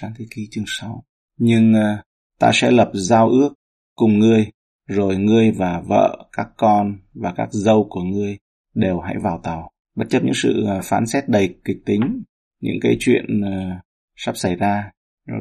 Sáng thế ký chương 6. Nhưng uh, ta sẽ lập giao ước cùng ngươi, rồi ngươi và vợ, các con và các dâu của ngươi đều hãy vào tàu. Bất chấp những sự uh, phán xét đầy kịch tính, những cái chuyện uh, sắp xảy ra.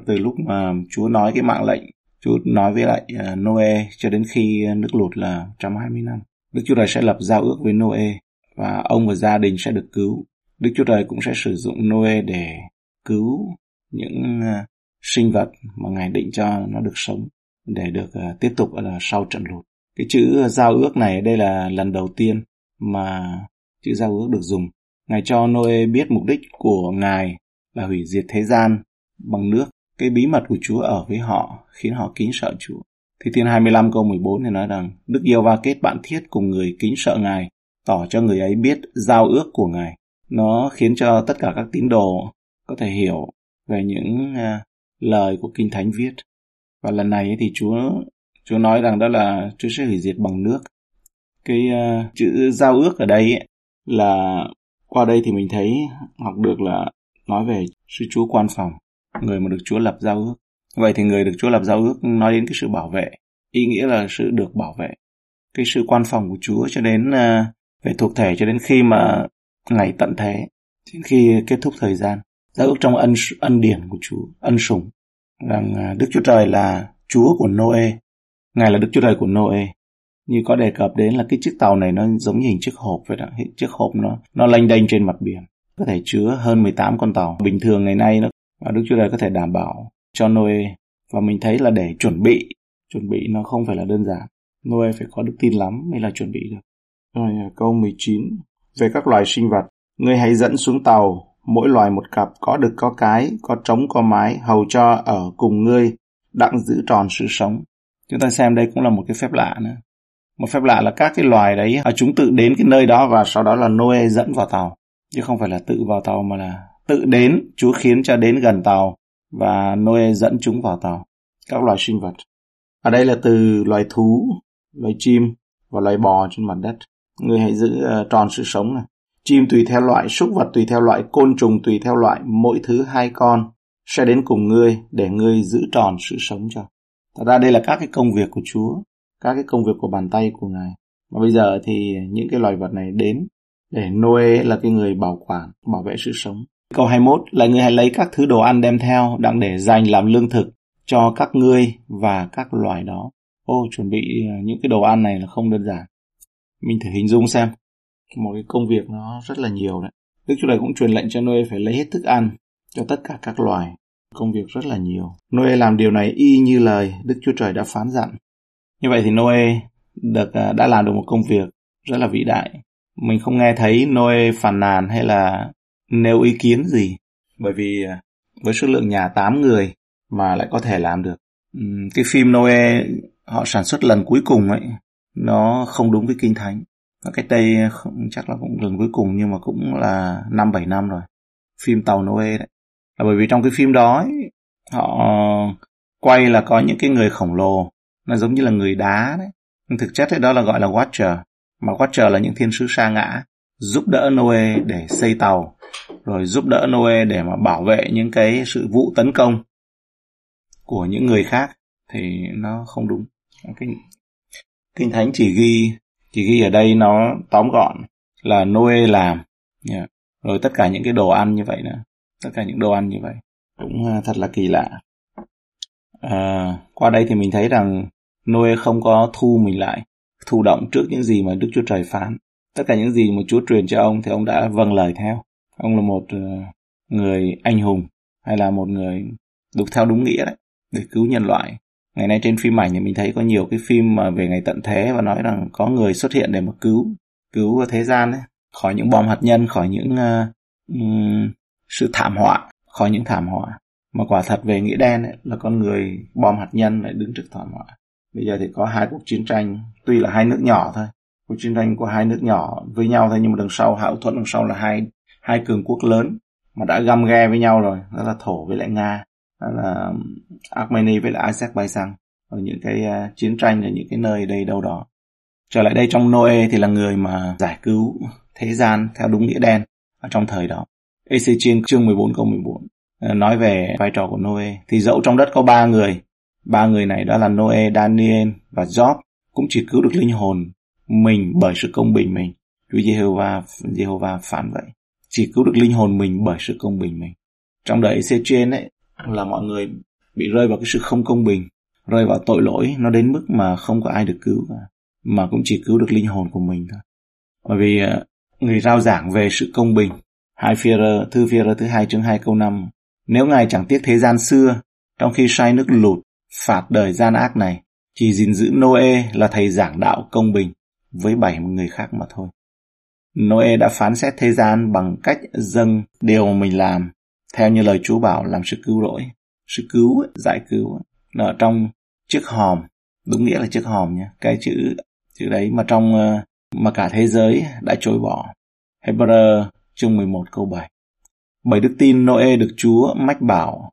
Từ lúc mà Chúa nói cái mạng lệnh, Chúa nói với lại uh, Noe cho đến khi nước lụt là 120 năm. Đức Chúa Trời sẽ lập giao ước với Noe và ông và gia đình sẽ được cứu. Đức Chúa Trời cũng sẽ sử dụng Noe để cứu những ờ, sinh vật mà Ngài định cho nó được sống để được ờ, tiếp tục là sau trận lụt. Cái chữ ờ, giao ước này đây là lần đầu tiên mà chữ giao ước được dùng. Ngài cho Noe biết mục đích của Ngài là hủy diệt thế gian bằng nước. Cái bí mật của Chúa ở với họ khiến họ kính sợ Chúa. Thi Thiên 25 câu 14 thì nói rằng Đức Yêu Va kết bạn thiết cùng người kính sợ Ngài, tỏ cho người ấy biết giao ước của Ngài. Nó khiến cho tất cả các tín đồ có thể hiểu về những uh, lời của Kinh Thánh viết. Và lần này thì Chúa Chúa nói rằng đó là Chúa sẽ hủy diệt bằng nước. Cái uh, chữ giao ước ở đây ấy, là qua đây thì mình thấy học được là nói về sư Chúa quan phòng, người mà được Chúa lập giao ước. Vậy thì người được Chúa lập giao ước nói đến cái sự bảo vệ, ý nghĩa là sự được bảo vệ. Cái sự quan phòng của Chúa cho đến uh, về thuộc thể cho đến khi mà ngày tận thế, đến khi kết thúc thời gian ta ước trong ân ân điển của Chúa, ân sủng rằng à, Đức Chúa Trời là Chúa của Noe, Ngài là Đức Chúa Trời của Noe. Như có đề cập đến là cái chiếc tàu này nó giống như hình chiếc hộp vậy đó, chiếc hộp nó nó lênh đênh trên mặt biển, có thể chứa hơn 18 con tàu. Bình thường ngày nay nó và Đức Chúa Trời có thể đảm bảo cho Noe. Và mình thấy là để chuẩn bị chuẩn bị nó không phải là đơn giản. Noe phải có đức tin lắm mới là chuẩn bị được. Rồi à, câu 19 về các loài sinh vật ngươi hãy dẫn xuống tàu mỗi loài một cặp có đực có cái có trống có mái hầu cho ở cùng ngươi đặng giữ tròn sự sống chúng ta xem đây cũng là một cái phép lạ nữa một phép lạ là các cái loài đấy à, chúng tự đến cái nơi đó và sau đó là Noe dẫn vào tàu chứ không phải là tự vào tàu mà là tự đến Chúa khiến cho đến gần tàu và Noe dẫn chúng vào tàu, các loài sinh vật. Ở đây là từ loài thú, loài chim và loài bò trên mặt đất. Người hãy giữ ờ, tròn sự sống này. Chim tùy theo loại, súc vật tùy theo loại, côn trùng tùy theo loại, mỗi thứ hai con sẽ đến cùng ngươi để ngươi giữ tròn sự sống cho. Thật ra đây là các cái công việc của Chúa, các cái công việc của bàn tay của Ngài. Và bây giờ thì những cái loài vật này đến để Noe là cái người bảo quản, bảo vệ sự sống. Câu 21 là người hãy lấy các thứ đồ ăn đem theo đang để dành làm lương thực cho các ngươi và các loài đó. Ô, chuẩn bị ờ, những cái đồ ăn này là không đơn giản. Mình thử hình dung xem. Một cái công việc nó rất là nhiều đấy. Đức Chúa Trời cũng truyền lệnh cho Noe phải lấy hết thức ăn cho tất cả các loài. Công việc rất là nhiều. Noe làm điều này y như lời Đức Chúa Trời đã phán dặn. Như vậy thì Noe được à, đã làm được một công việc rất là vĩ đại. Mình không nghe thấy Noe phàn nàn hay là nêu ý kiến gì, bởi vì à, với số lượng nhà 8 người mà lại có thể làm được cái phim Noe họ sản xuất lần cuối cùng ấy, nó không đúng với kinh thánh và cái đây không, chắc là cũng lần cuối cùng nhưng mà cũng là năm bảy năm rồi. Phim tàu Noe đấy. Là bởi vì trong cái phim đó ấy, họ quay là có những cái người khổng lồ. Nó giống như là người đá đấy. Nhưng thực chất ấy đó là gọi là Watcher. Mà Watcher là những thiên sứ sa ngã giúp đỡ Noe để xây tàu rồi giúp đỡ Noe để mà bảo vệ những cái sự vụ tấn công của những người khác. Thì nó không đúng. Cái kinh thánh chỉ ghi chỉ ghi ở đây nó tóm gọn là Noe làm. Yeah. rồi tất cả những cái đồ ăn như vậy nữa. Tất cả những đồ ăn như vậy. Cũng à, thật là kỳ lạ. À, qua đây thì mình thấy rằng Noe không có thu mình lại thụ động trước những gì mà Đức Chúa Trời phán. Tất cả những gì mà Chúa truyền cho ông thì ông đã vâng lời theo. Ông là một à, người anh hùng hay là một người đúng theo đúng nghĩa đấy để cứu nhân loại ngày nay trên phim ảnh thì mình thấy có nhiều cái phim mà về ngày tận thế và nói rằng có người xuất hiện để mà cứu cứu thế gian ấy, khỏi những bom hạt nhân khỏi những uh, um, sự thảm họa khỏi những thảm họa. Mà quả thật về nghĩa đen ấy, là con người bom hạt nhân lại đứng trước thảm họa. Bây giờ thì có hai cuộc chiến tranh tuy là hai nước nhỏ thôi. Cuộc chiến tranh của hai nước nhỏ với nhau thôi nhưng mà đằng sau hậu thuẫn đằng sau là hai hai cường quốc lớn mà đã găm ghe với nhau rồi đó là thổ với lại nga đó là armenia với là azerbaijan ở những cái uh, chiến tranh ở những cái nơi đây đâu đó trở lại đây trong noe thì là người mà giải cứu thế gian theo đúng nghĩa đen ở trong thời đó Ê-xê-chiên chương 14 câu 14 à, nói về vai trò của Noe. Thì dẫu trong đất có ba người, ba người này đó là Noe, Daniel và Job cũng chỉ cứu được linh hồn mình bởi sự công bình mình. Chúa Jehovah, Jehovah phán vậy. Chỉ cứu được linh hồn mình bởi sự công bình mình. Trong đời xe ấy là mọi người bị rơi vào cái sự không công bình, rơi vào tội lỗi nó đến mức mà không có ai được cứu cả, mà cũng chỉ cứu được linh hồn của mình thôi. Bởi vì ờ, người rao giảng về sự công bình, hai phi thư phi thứ hai chương 2 câu 5. Nếu ngài chẳng tiếc thế gian xưa, trong khi sai nước lụt, phạt đời gian ác này, chỉ gìn giữ Noe là thầy giảng đạo công bình với bảy người khác mà thôi. Noe đã phán xét thế gian bằng cách dâng điều mình làm, theo như lời Chúa bảo làm sự cứu rỗi. Sự cứu, giải cứu, là ở trong chiếc hòm, đúng nghĩa là chiếc hòm nha, cái chữ chữ đấy mà trong ờ, mà cả thế giới đã chối bỏ. Hebrew chương 11 câu 7. Bởi đức tin Noe được Chúa mách bảo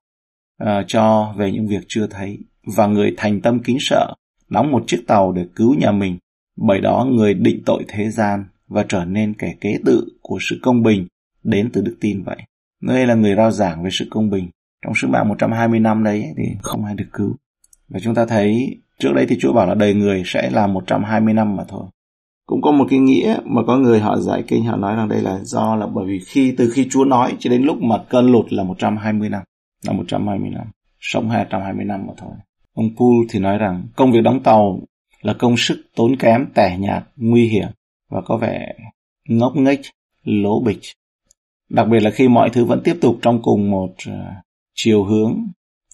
uh, cho về những việc chưa thấy và người thành tâm kính sợ đóng một chiếc tàu để cứu nhà mình bởi đó người định tội thế gian và trở nên kẻ kế tự của sự công bình đến từ đức tin vậy. Nơi là người rao giảng về sự công bình. Trong sứ mạng 120 năm đấy thì không ai được cứu. Và chúng ta thấy trước đấy thì Chúa bảo là đời người sẽ là 120 năm mà thôi. Cũng có một cái nghĩa mà có người họ giải kinh họ nói rằng đây là do là bởi vì khi từ khi Chúa nói cho đến lúc mà cơn lụt là 120 năm, là 120 năm, sống 220 năm mà thôi. Ông Poole thì nói rằng công việc đóng tàu là công sức tốn kém, tẻ nhạt, nguy hiểm và có vẻ ngốc nghếch, lố bịch. Đặc biệt là khi mọi thứ vẫn tiếp tục trong cùng một ờ, chiều hướng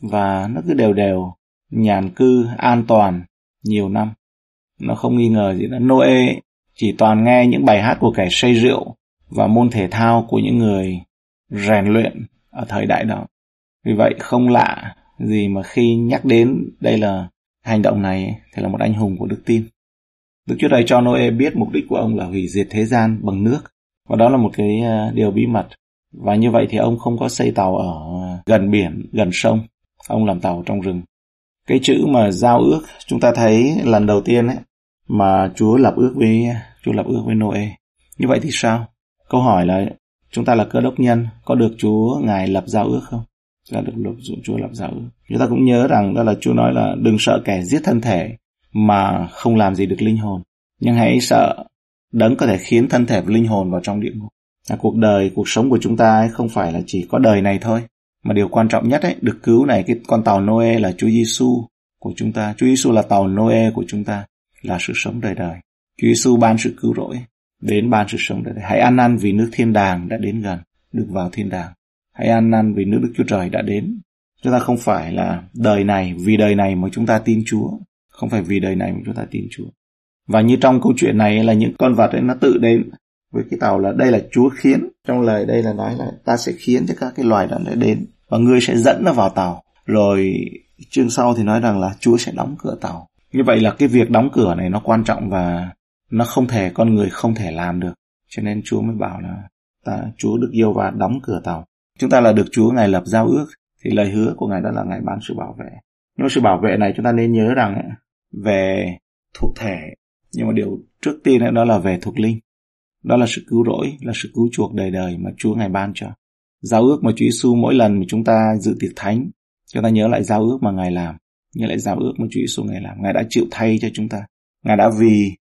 và nó cứ đều đều, nhàn cư, an toàn, nhiều năm. Nó không nghi ngờ gì nữa. Noe chỉ toàn nghe những bài hát của kẻ say rượu và môn thể thao của những người rèn luyện ở thời đại đó. Vì vậy không lạ gì mà khi nhắc đến đây là hành động này thì là một anh hùng của đức tin. Đức Chúa Trời cho Noe biết mục đích của ông là hủy diệt thế gian bằng nước. Và đó là một cái à, điều bí mật. Và như vậy thì ông không có xây tàu ở à, gần biển, gần sông. Ông làm tàu trong rừng. Cái chữ mà giao ước chúng ta thấy lần đầu tiên ấy mà Chúa lập ước với Chúa lập ước với Noe. Như vậy thì sao? Câu hỏi là chúng ta là cơ đốc nhân có được Chúa ngài lập giao ước không? Chúng ta được lập Chúa lập giao ước. Chúng ta cũng nhớ rằng đó là Chúa nói là đừng sợ kẻ giết thân thể mà không làm gì được linh hồn. Nhưng hãy sợ đấng có thể khiến thân thể và linh hồn vào trong địa ngục. Là cuộc đời, cuộc sống của chúng ta ấy không phải là chỉ có đời này thôi. Mà điều quan trọng nhất ấy, được cứu này, cái con tàu Noe là Chúa Giêsu của chúng ta. Chúa Giêsu là tàu Noe của chúng ta, là sự sống đời đời. Chúa Giêsu ban sự cứu rỗi, đến ban sự sống đời đời. Hãy ăn năn vì nước thiên đàng đã đến gần, được vào thiên đàng. Hãy ăn năn vì nước Đức Chúa Trời đã đến. Chúng ta không phải là đời này, vì đời này mà chúng ta tin Chúa, không phải vì đời này mà chúng ta tin Chúa. Và như trong câu chuyện này là những con vật ấy, nó tự đến với cái tàu là đây là Chúa khiến. Trong lời đây là nói là ta sẽ khiến cho các cái loài đó để đến và ngươi sẽ dẫn nó vào tàu. Rồi chương sau thì nói rằng là Chúa sẽ đóng cửa tàu. Như vậy là cái việc đóng cửa này nó quan trọng và nó không thể, con người không thể làm được. Cho nên Chúa mới bảo là ta, Chúa được yêu và đóng cửa tàu. Chúng ta là được Chúa, ngài lập giao ước thì lời hứa của ngài đó là ngài ban sự bảo vệ. Nhưng sự bảo vệ này chúng ta nên nhớ rằng về thuộc thể nhưng mà điều trước tiên đó là về thuộc linh. Đó là sự cứu rỗi, là sự cứu chuộc đời đời mà Chúa ngài ban cho. Giao ước mà Chúa Giêsu mỗi lần mà chúng ta dự tiệc thánh chúng ta nhớ lại giao ước mà ngài làm, nhớ lại giao ước mà Chúa Giêsu ngài làm. Ngài đã chịu thay cho chúng ta. Ngài đã vì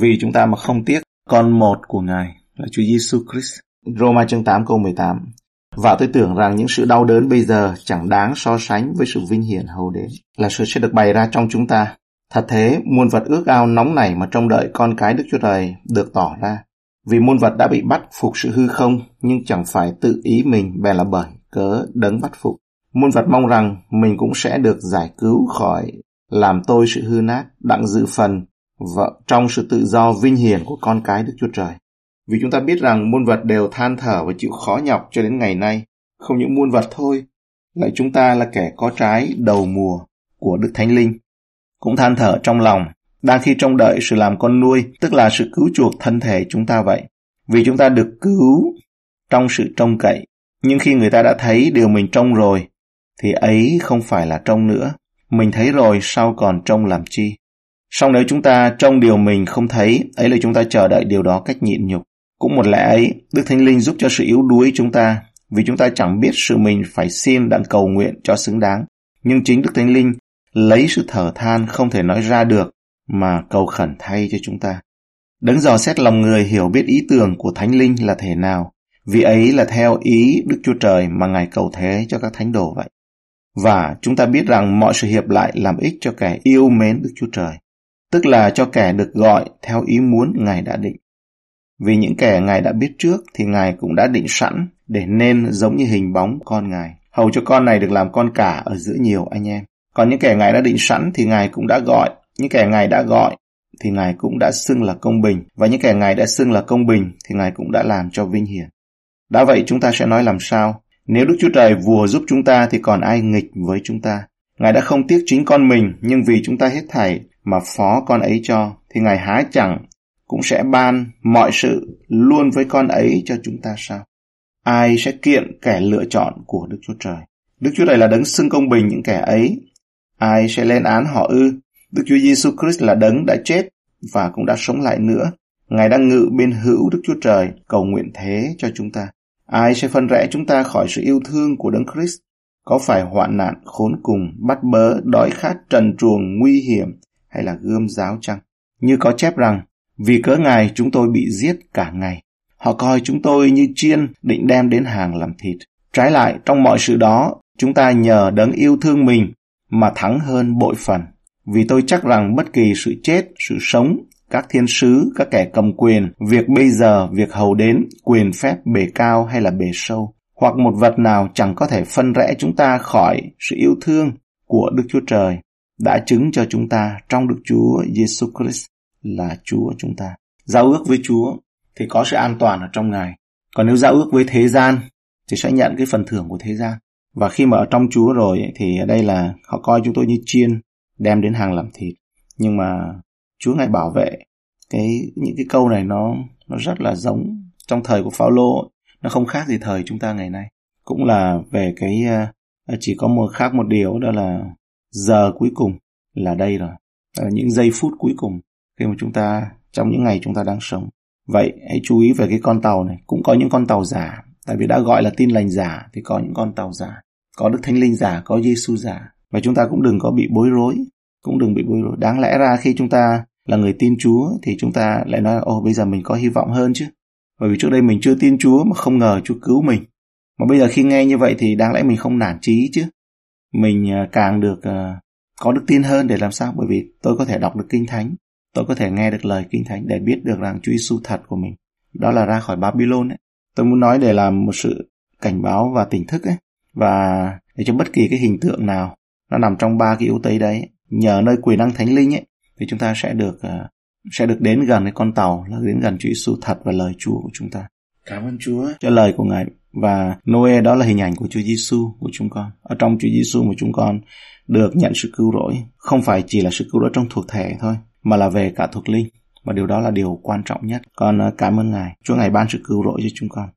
vì chúng ta mà không tiếc. Con một của ngài là Chúa Giêsu Christ. Roma chương 8 câu 18 và tôi tưởng rằng những sự đau đớn bây giờ chẳng đáng so sánh với sự vinh hiển hầu đến, là sự sẽ được bày ra trong chúng ta. Thật thế, muôn vật ước ao nóng nảy mà trông đợi con cái Đức Chúa Trời được tỏ ra. Vì muôn vật đã bị bắt phục sự hư không, nhưng chẳng phải tự ý mình bèn là bởi cớ đấng bắt phục. Muôn vật mong rằng mình cũng sẽ được giải cứu khỏi làm tôi sự hư nát, đặng dự phần vợ trong sự tự do vinh hiển của con cái Đức Chúa Trời. Vì chúng ta biết rằng muôn vật đều than thở và chịu khó nhọc cho đến ngày nay. Không những muôn vật thôi, lại chúng ta là kẻ có trái đầu mùa của Đức Thánh Linh cũng than thở trong lòng, đang khi trông đợi sự làm con nuôi, tức là sự cứu chuộc thân thể chúng ta vậy. Vì chúng ta được cứu trong sự trông cậy, nhưng khi người ta đã thấy điều mình trông rồi, thì ấy không phải là trông nữa. Mình thấy rồi sao còn trông làm chi? Song nếu chúng ta trông điều mình không thấy, ấy là chúng ta chờ đợi điều đó cách nhịn nhục. Cũng một lẽ ấy, Đức Thánh Linh giúp cho sự yếu đuối chúng ta, vì chúng ta chẳng biết sự mình phải xin đặng cầu nguyện cho xứng đáng. Nhưng chính Đức Thánh Linh lấy sự thở than không thể nói ra được mà cầu khẩn thay cho chúng ta. Đấng dò xét lòng người hiểu biết ý tưởng của Thánh Linh là thể nào, vì ấy là theo ý Đức Chúa Trời mà Ngài cầu thế cho các thánh đồ vậy. Và chúng ta biết rằng mọi sự hiệp lại làm ích cho kẻ yêu mến Đức Chúa Trời, tức là cho kẻ được gọi theo ý muốn Ngài đã định. Vì những kẻ Ngài đã biết trước thì Ngài cũng đã định sẵn để nên giống như hình bóng con Ngài, hầu cho con này được làm con cả ở giữa nhiều anh em. Còn những kẻ Ngài đã định sẵn thì Ngài cũng đã gọi, những kẻ Ngài đã gọi thì Ngài cũng đã xưng là công bình, và những kẻ Ngài đã xưng là công bình thì Ngài cũng đã làm cho vinh hiển. Đã vậy chúng ta sẽ nói làm sao? Nếu Đức Chúa Trời vùa giúp chúng ta thì còn ai nghịch với chúng ta? Ngài đã không tiếc chính con mình, nhưng vì chúng ta hết thảy mà phó con ấy cho, thì Ngài há chẳng cũng sẽ ban mọi sự luôn với con ấy cho chúng ta sao? Ai sẽ kiện kẻ lựa chọn của Đức Chúa Trời? Đức Chúa Trời là đấng xưng công bình những kẻ ấy. Ai sẽ lên án họ ư? Đức Chúa Giêsu Christ là đấng đã chết và cũng đã sống lại nữa. Ngài đang ngự bên hữu Đức Chúa Trời, cầu nguyện thế cho chúng ta. Ai sẽ phân rẽ chúng ta khỏi sự yêu thương của Đấng Christ? Có phải hoạn nạn, khốn cùng, bắt bớ, đói khát, trần truồng, nguy hiểm hay là gươm giáo chăng? Như có chép rằng, vì cớ Ngài chúng tôi bị giết cả ngày. Họ coi chúng tôi như chiên định đem đến hàng làm thịt. Trái lại, trong mọi sự đó, chúng ta nhờ đấng yêu thương mình mà thắng hơn bội phần. Vì tôi chắc rằng bất kỳ sự chết, sự sống, các thiên sứ, các kẻ cầm quyền, việc bây giờ, việc hầu đến, quyền phép bề cao hay là bề sâu, hoặc một vật nào chẳng có thể phân rẽ chúng ta khỏi sự yêu thương của Đức Chúa Trời, đã chứng cho chúng ta trong Đức Chúa Giêsu Christ là Chúa chúng ta. Giao ước với Chúa thì có sự an toàn ở trong Ngài. Còn nếu giao ước với thế gian thì sẽ nhận cái phần thưởng của thế gian. Và khi mà ở trong Chúa rồi, thì ở đây là họ coi chúng tôi như chiên, đem đến hàng làm thịt. Nhưng mà Chúa ngài bảo vệ cái, những cái câu này nó nó rất là giống trong thời của Phaolô. Nó không khác gì thời chúng ta ngày nay. Cũng là về cái ờ, chỉ có một, khác một điều, đó là giờ cuối cùng là đây rồi. Là những giây phút cuối cùng khi mà chúng ta, trong những ngày chúng ta đang sống. Vậy hãy chú ý về cái con tàu này. Cũng có những con tàu giả. Tại vì đã gọi là tin lành giả, thì có những con tàu giả có đức thánh linh giả có giêsu giả và chúng ta cũng đừng có bị bối rối cũng đừng bị bối rối đáng lẽ ra khi chúng ta là người tin Chúa thì chúng ta lại nói ô bây giờ mình có hy vọng hơn chứ. Bởi vì trước đây mình chưa tin Chúa mà không ngờ Chúa cứu mình. Mà bây giờ khi nghe như vậy thì đáng lẽ mình không nản chí chứ. Mình à, càng được uh, có đức tin hơn để làm sao? Bởi vì tôi có thể đọc được Kinh Thánh, tôi có thể nghe được lời Kinh Thánh để biết được rằng Chúa Giêsu thật của mình. Đó là ra khỏi Babylon ấy. Tôi muốn nói để làm một sự cảnh báo và tỉnh thức ấy. Và để cho bất kỳ cái hình tượng nào nó nằm trong ba cái yếu tố đấy nhờ nơi quyền năng thánh linh ấy thì chúng ta sẽ được uh, sẽ được đến gần cái con tàu là đến gần Chúa Giêsu thật và lời Chúa của chúng ta. Cảm ơn Chúa cho lời của Ngài và Noe đó là hình ảnh của Chúa Giêsu của chúng con. Ở trong Chúa Giêsu mà chúng con được nhận sự cứu rỗi, không phải chỉ là sự cứu rỗi trong thuộc thể thôi, mà là về cả thuộc linh. Và điều đó là điều quan trọng nhất. Con uh, cảm ơn Ngài. Chúa Ngài ban sự cứu rỗi cho chúng con.